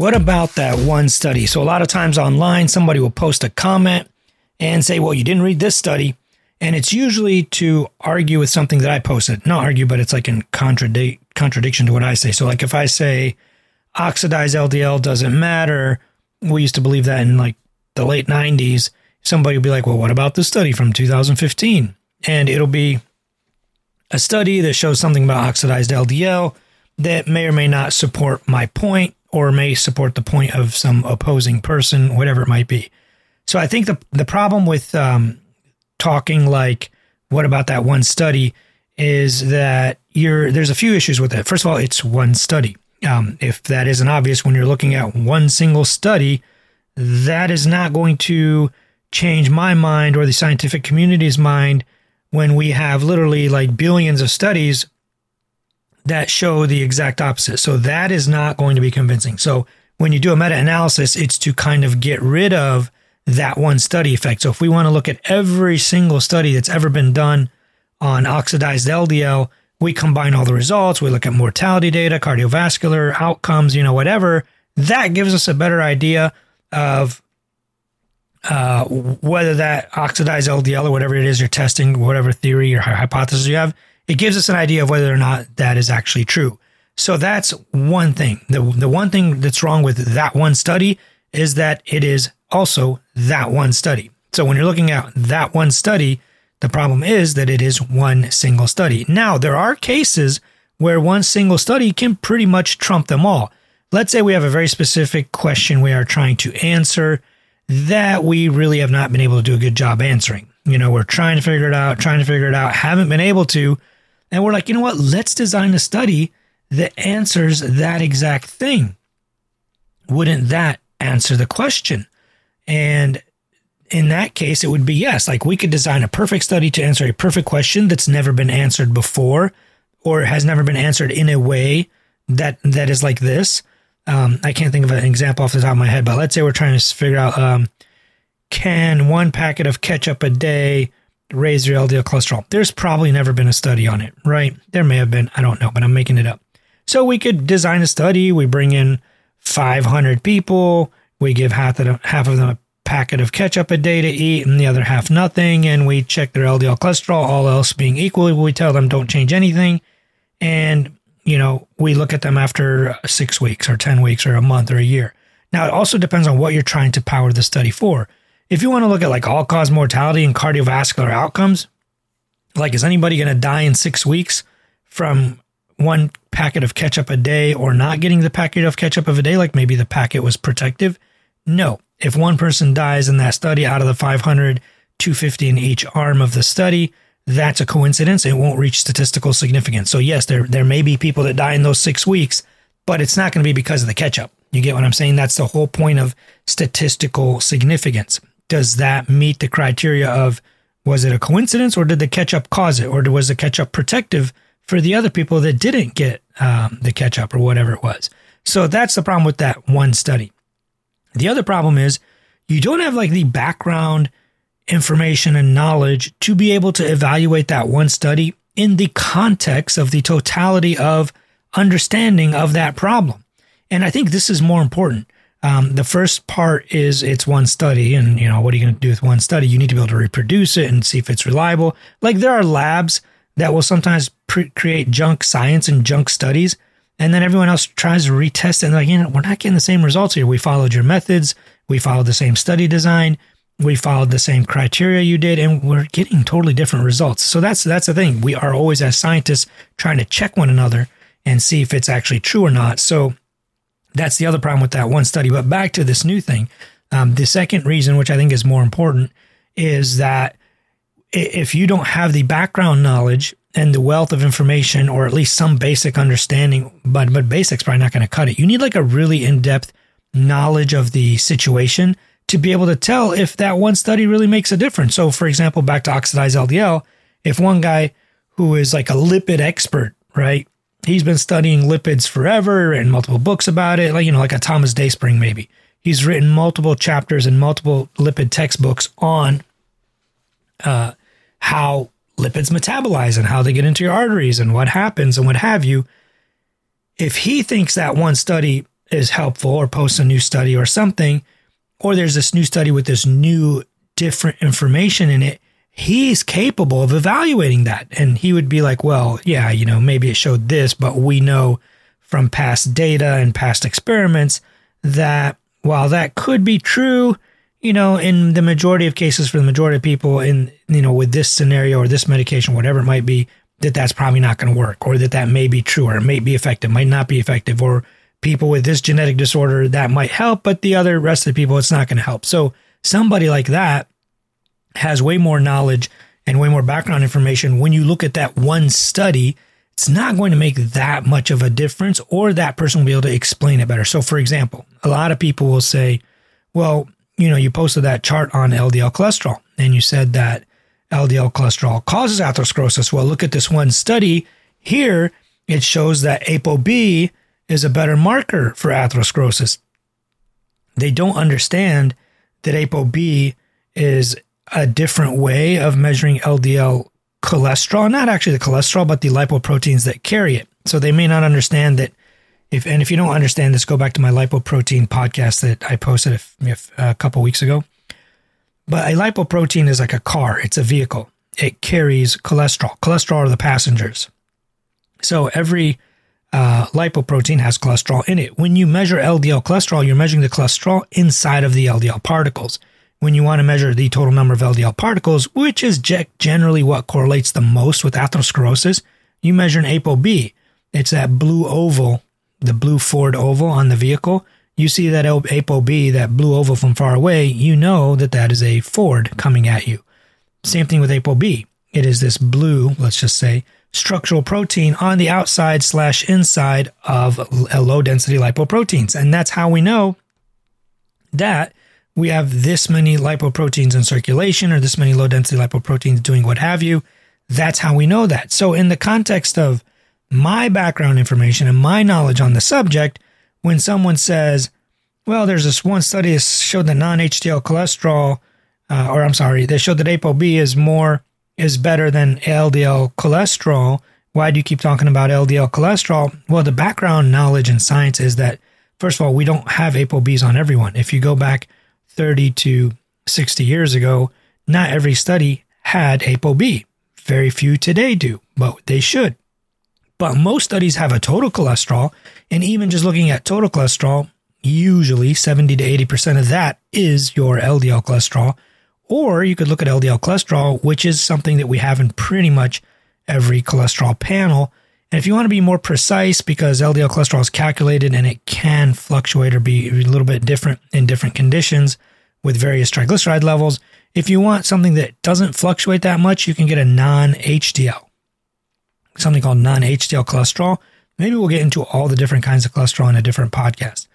what about that one study? So, a lot of times online, somebody will post a comment and say, well, you didn't read this study. And it's usually to argue with something that I posted. Not argue, but it's like in contradict, contradiction to what I say. So, like if I say oxidized LDL doesn't matter, we used to believe that in like the late 90s. Somebody will be like, well, what about the study from 2015? And it'll be a study that shows something about oxidized LDL that may or may not support my point or may support the point of some opposing person, whatever it might be. So I think the the problem with um, talking like what about that one study is that you're there's a few issues with it. First of all, it's one study. Um, if that isn't obvious when you're looking at one single study, that is not going to change my mind or the scientific community's mind when we have literally like billions of studies that show the exact opposite. So that is not going to be convincing. So when you do a meta analysis, it's to kind of get rid of that one study effect. So if we want to look at every single study that's ever been done on oxidized LDL, we combine all the results, we look at mortality data, cardiovascular outcomes, you know, whatever. That gives us a better idea of uh, whether that oxidized LDL or whatever it is you're testing, whatever theory or hypothesis you have, it gives us an idea of whether or not that is actually true. So that's one thing. The, the one thing that's wrong with that one study is that it is also that one study. So when you're looking at that one study, the problem is that it is one single study. Now, there are cases where one single study can pretty much trump them all. Let's say we have a very specific question we are trying to answer that we really have not been able to do a good job answering. You know, we're trying to figure it out, trying to figure it out, haven't been able to. And we're like, you know what? Let's design a study that answers that exact thing. Wouldn't that answer the question? And in that case, it would be yes. Like we could design a perfect study to answer a perfect question that's never been answered before or has never been answered in a way that that is like this. Um, I can't think of an example off the top of my head, but let's say we're trying to figure out um, can one packet of ketchup a day raise your LDL cholesterol? There's probably never been a study on it, right? There may have been. I don't know, but I'm making it up. So we could design a study. We bring in 500 people. We give half of them, half of them a packet of ketchup a day to eat and the other half nothing. And we check their LDL cholesterol, all else being equal. We tell them don't change anything. And you know, we look at them after six weeks or 10 weeks or a month or a year. Now, it also depends on what you're trying to power the study for. If you want to look at like all cause mortality and cardiovascular outcomes, like is anybody going to die in six weeks from one packet of ketchup a day or not getting the packet of ketchup of a day? Like maybe the packet was protective. No. If one person dies in that study out of the 500, 250 in each arm of the study, that's a coincidence. It won't reach statistical significance. So yes, there there may be people that die in those six weeks, but it's not going to be because of the ketchup. You get what I'm saying? That's the whole point of statistical significance. Does that meet the criteria of was it a coincidence or did the ketchup cause it or was the ketchup protective for the other people that didn't get um, the ketchup or whatever it was? So that's the problem with that one study. The other problem is you don't have like the background information and knowledge to be able to evaluate that one study in the context of the totality of understanding of that problem. And I think this is more important. Um, the first part is it's one study, and you know what are you going to do with one study? You need to be able to reproduce it and see if it's reliable. Like there are labs that will sometimes pre- create junk science and junk studies, and then everyone else tries to retest it. And like, you know, we're not getting the same results here. We followed your methods, we followed the same study design, we followed the same criteria you did and we're getting totally different results. So that's that's the thing. We are always as scientists trying to check one another and see if it's actually true or not. So that's the other problem with that one study. But back to this new thing. Um, the second reason, which I think is more important, is that if you don't have the background knowledge and the wealth of information, or at least some basic understanding, but but basics probably not going to cut it. You need like a really in depth knowledge of the situation to be able to tell if that one study really makes a difference. So, for example, back to oxidized LDL, if one guy who is like a lipid expert, right? He's been studying lipids forever and multiple books about it, like, you know, like a Thomas Dayspring, maybe. He's written multiple chapters and multiple lipid textbooks on uh, how lipids metabolize and how they get into your arteries and what happens and what have you. If he thinks that one study is helpful or posts a new study or something, or there's this new study with this new different information in it, he's capable of evaluating that. And he would be like, well, yeah, you know, maybe it showed this, but we know from past data and past experiments that while that could be true, you know, in the majority of cases for the majority of people in, you know, with this scenario or this medication, whatever it might be, that that's probably not going to work or that that may be true or it may be effective, might not be effective, or people with this genetic disorder that might help, but the other rest of the people, it's not going to help. So somebody like that has way more knowledge and way more background information. When you look at that one study, it's not going to make that much of a difference or that person will be able to explain it better. So for example, a lot of people will say, well, you know, you posted that chart on LDL cholesterol and you said that LDL cholesterol causes atherosclerosis. Well, look at this one study here. It shows that ApoB is a better marker for atherosclerosis. They don't understand that ApoB is a different way of measuring LDL cholesterol, not actually the cholesterol, but the lipoproteins that carry it. So they may not understand that if, and if you don't understand this, go back to my lipoprotein podcast that I posted a, a couple weeks ago. But a lipoprotein is like a car, it's a vehicle. It carries cholesterol. Cholesterol are the passengers. So every uh, lipoprotein has cholesterol in it. When you measure LDL cholesterol, you're measuring the cholesterol inside of the LDL particles. When you want to measure the total number of LDL particles, which is generally what correlates the most with atherosclerosis, you measure an ApoB. It's that blue oval, the blue Ford oval on the vehicle you see that ApoB, that blue oval from far away, you know that that is a Ford coming at you. Same thing with ApoB. It is this blue, let's just say, structural protein on the outside slash inside of low density lipoproteins. And that's how we know that we have this many lipoproteins in circulation or this many low density lipoproteins doing what have you. That's how we know that. So, in the context of my background information and my knowledge on the subject, when someone says, well, there's this one study that showed that non-HDL cholesterol, uh, or I'm sorry, they showed that ApoB is more is better than LDL cholesterol. Why do you keep talking about LDL cholesterol? Well, the background knowledge in science is that first of all, we don't have ApoBs on everyone. If you go back 30 to 60 years ago, not every study had ApoB. Very few today do, but they should. But most studies have a total cholesterol. And even just looking at total cholesterol, usually 70 to 80% of that is your LDL cholesterol. Or you could look at LDL cholesterol, which is something that we have in pretty much every cholesterol panel. And if you want to be more precise, because LDL cholesterol is calculated and it can fluctuate or be a little bit different in different conditions with various triglyceride levels, if you want something that doesn't fluctuate that much, you can get a non HDL something called non HDL cholesterol. Maybe we'll get into all the different kinds of cholesterol in a different podcast.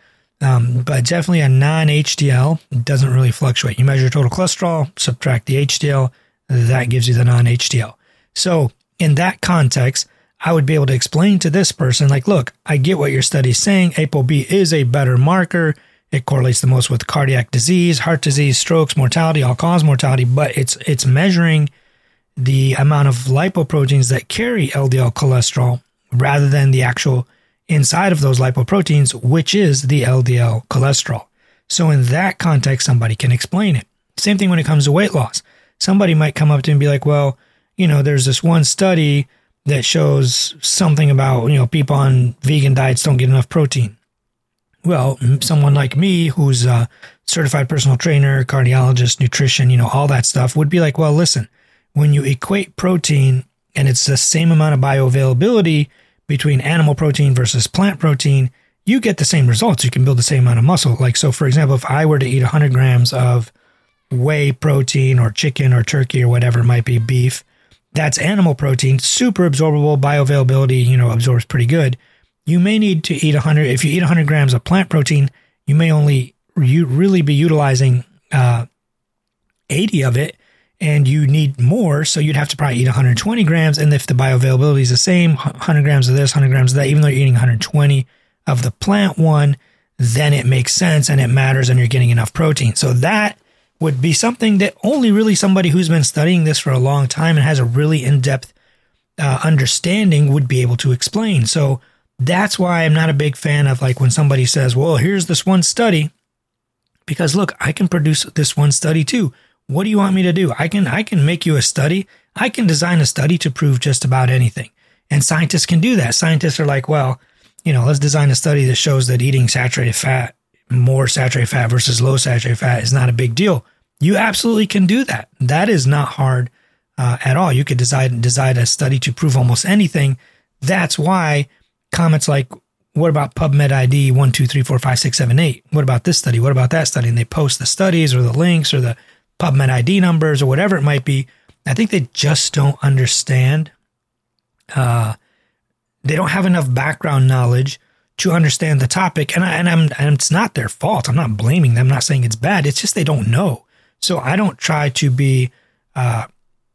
Um, but definitely a non HDL doesn't really fluctuate. You measure total cholesterol, subtract the HDL, that gives you the non HDL. So, in that context, I would be able to explain to this person, like, look, I get what your study is saying. ApoB is a better marker. It correlates the most with cardiac disease, heart disease, strokes, mortality, all cause mortality, but it's it's measuring the amount of lipoproteins that carry LDL cholesterol rather than the actual inside of those lipoproteins, which is the LDL cholesterol. So, in that context, somebody can explain it. Same thing when it comes to weight loss. Somebody might come up to me and be like, well, you know, there's this one study that shows something about, you know, people on vegan diets don't get enough protein. Well, someone like me, who's a certified personal trainer, cardiologist, nutrition, you know, all that stuff, would be like, well, listen, when you equate protein and it's the same amount of bioavailability between animal protein versus plant protein, you get the same results. You can build the same amount of muscle. Like, so for example, if I were to eat 100 grams of whey protein or chicken or turkey or whatever it might be, beef, that's animal protein, super absorbable, bioavailability, you know, absorbs pretty good. You may need to eat 100, if you eat 100 grams of plant protein, you may only you really be utilizing uh, 80 of it and you need more. So you'd have to probably eat 120 grams. And if the bioavailability is the same, 100 grams of this, 100 grams of that, even though you're eating 120 of the plant one, then it makes sense and it matters and you're getting enough protein. So that would be something that only really somebody who's been studying this for a long time and has a really in depth uh, understanding would be able to explain. So That's why I'm not a big fan of like when somebody says, well, here's this one study. Because look, I can produce this one study too. What do you want me to do? I can I can make you a study. I can design a study to prove just about anything. And scientists can do that. Scientists are like, well, you know, let's design a study that shows that eating saturated fat, more saturated fat versus low saturated fat is not a big deal. You absolutely can do that. That is not hard uh, at all. You could design design a study to prove almost anything. That's why comments like, "What about PubMed ID one two three four five six seven eight? What about this study? What about that study?" And they post the studies or the links or the PubMed ID numbers or whatever it might be. I think they just don't understand. Uh, they don't have enough background knowledge to understand the topic, and I, and I'm and it's not their fault. I'm not blaming them. I'm not saying it's bad. It's just they don't know. So I don't try to be uh,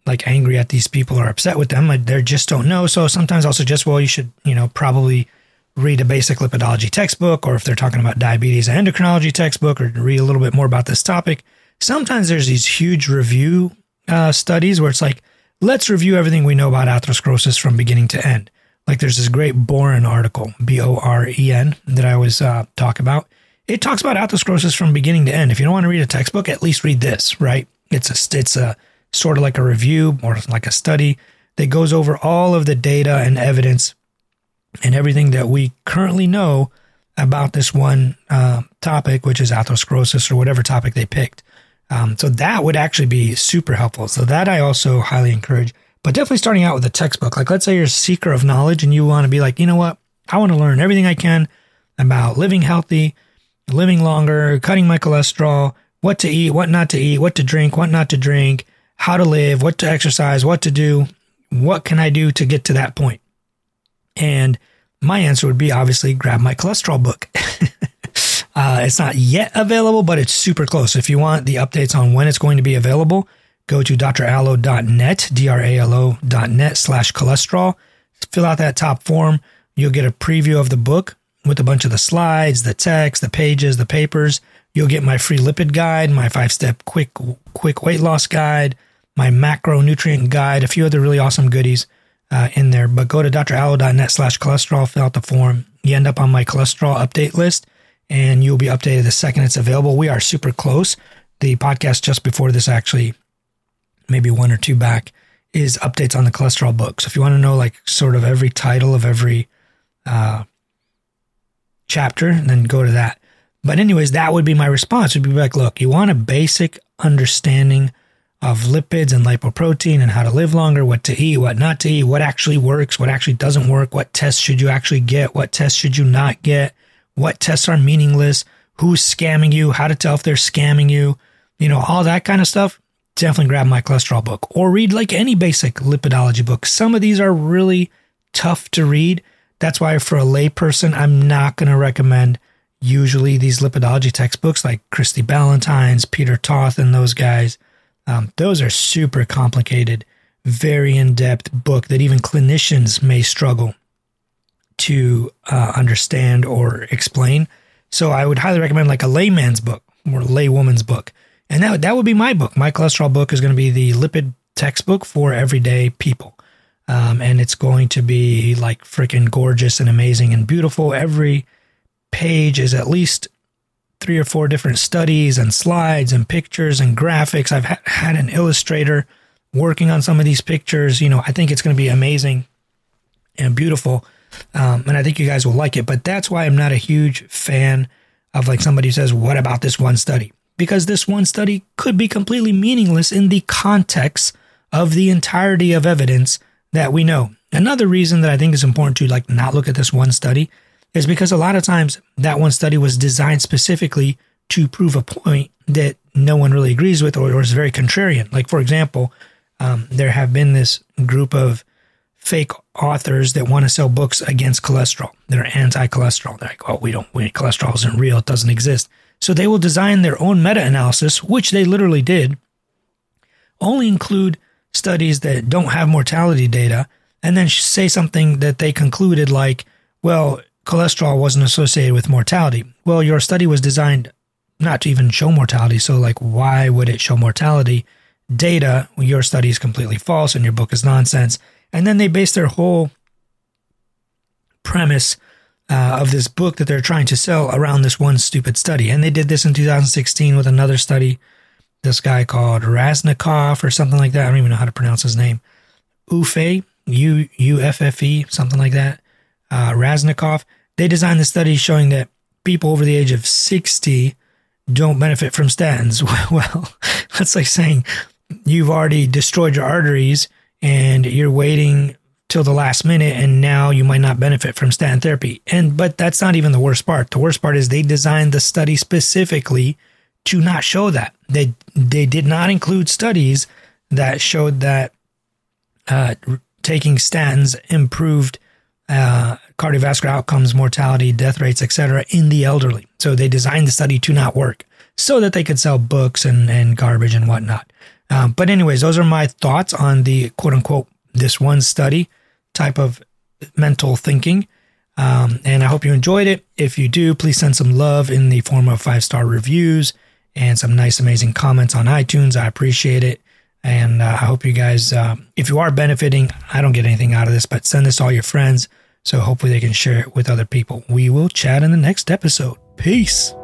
like angry at these people or upset with them. They just don't know. So sometimes I'll suggest, well, you should, you know, probably read a basic lipidology textbook, or if they're talking about diabetes, an endocrinology textbook, or read a little bit more about this topic. Sometimes there's these huge review uh, studies where it's like, let's review everything we know about atherosclerosis from beginning to end. Like there's this great Boren article, B O R E N, that I always uh, talk about. It talks about atherosclerosis from beginning to end. If you don't want to read a textbook, at least read this, right? It's a it's a sort of like a review or like a study that goes over all of the data and evidence and everything that we currently know about this one uh, topic, which is atherosclerosis or whatever topic they picked. Um, so that would actually be super helpful. So that I also highly encourage. But definitely starting out with a textbook. Like let's say you're a seeker of knowledge and you want to be like, you know what? I want to learn everything I can about living healthy, living longer, cutting my cholesterol, what to eat, what not to eat, what to drink, what not to drink, how to live, what to exercise, what to do, what can I do to get to that point? And my answer would be obviously grab my cholesterol book. uh, it's not yet available, but it's super close. If you want the updates on when it's going to be available, go to dralo.net, D-R-A-L-O.net slash cholesterol. Fill out that top form. You'll get a preview of the book with a bunch of the slides, the text, the pages, the papers. You'll get my free lipid guide, my five step quick, quick weight loss guide, my macronutrient guide, a few other really awesome goodies uh, in there. But go to dralo.net slash cholesterol, fill out the form. You end up on my cholesterol update list and you'll be updated the second it's available. We are super close. The podcast just before this, actually, maybe one or two back, is updates on the cholesterol book. So if you want to know like sort of every title of every uh, chapter, and then go to that. But anyways, that would be my response. Would be like, look, you want a basic understanding of lipids and lipoprotein and how to live longer, what to eat, what not to eat, what actually works, what actually doesn't work, what tests should you actually get, what tests should you not get, what tests are meaningless, who's scamming you, how to tell if they're scamming you, you know, all that kind of stuff. Definitely grab my cholesterol book or read like any basic lipidology book. Some of these are really tough to read. That's why, for a layperson, I'm not going to recommend usually these lipidology textbooks like Christie Ballantyne's, Peter Toth, and those guys um, those are super complicated, very in depth book that even clinicians may struggle to uh, understand or explain. So I would highly recommend like a layman's book or laywoman's book. And that, that would be my book. My cholesterol book is going to be the lipid textbook for everyday people. Um, and it's going to be like freaking gorgeous and amazing and beautiful. Every page is at least three or four different studies and slides and pictures and graphics. I've ha- had an illustrator working on some of these pictures. You know, I think it's going to be amazing and beautiful. Um, and I think you guys will like it. But that's why I'm not a huge fan of like somebody who says, What about this one study? Because this one study could be completely meaningless in the context of the entirety of evidence that we know. Another reason that I think is important to like not look at this one study is because a lot of times that one study was designed specifically to prove a point that no one really agrees with or, or is very contrarian. Like, for example, um, there have been this group of fake authors that want to sell books against cholesterol. They're anti-cholesterol. They're like, oh, we don't, we, cholesterol isn't real. It doesn't exist. So they will design their own meta-analysis, which they literally did, only include studies that don't have mortality data, and then say something that they concluded like, well, cholesterol wasn't associated with mortality. Well, your study was designed not to even show mortality. So, like, why would it show mortality? Data, your study is completely false and your book is nonsense. And then they base their whole premise uh, of this book that they're trying to sell around this one stupid study. And they did this in 2016 with another study. This guy called Raznikov or something like that. I don't even know how to pronounce his name. Ufe, U U F F E, something like that. Uh, Raznikov. They designed the study showing that people over the age of 60 don't benefit from statins. Well, that's like saying you've already destroyed your arteries and you're waiting till the last minute and now you might not benefit from statin therapy. And but that's not even the worst part. The worst part is they designed the study specifically to not show that. They they did not include studies that showed that uh, taking statins improved uh, cardiovascular outcomes, mortality, death rates, etc. in the elderly. So they designed the study to not work so that they could sell books and, and garbage and whatnot. Um, but anyways, those are my thoughts on the quote unquote this one study type of mental thinking. Um, and I hope you enjoyed it. If you do, please send some love in the form of five star reviews and some nice, amazing comments on iTunes. I appreciate it. And uh, I hope you guys, uh, if you are benefiting, I don't get anything out of this, but send this to all your friends so hopefully they can share it with other people. We will chat in the next episode. Peace.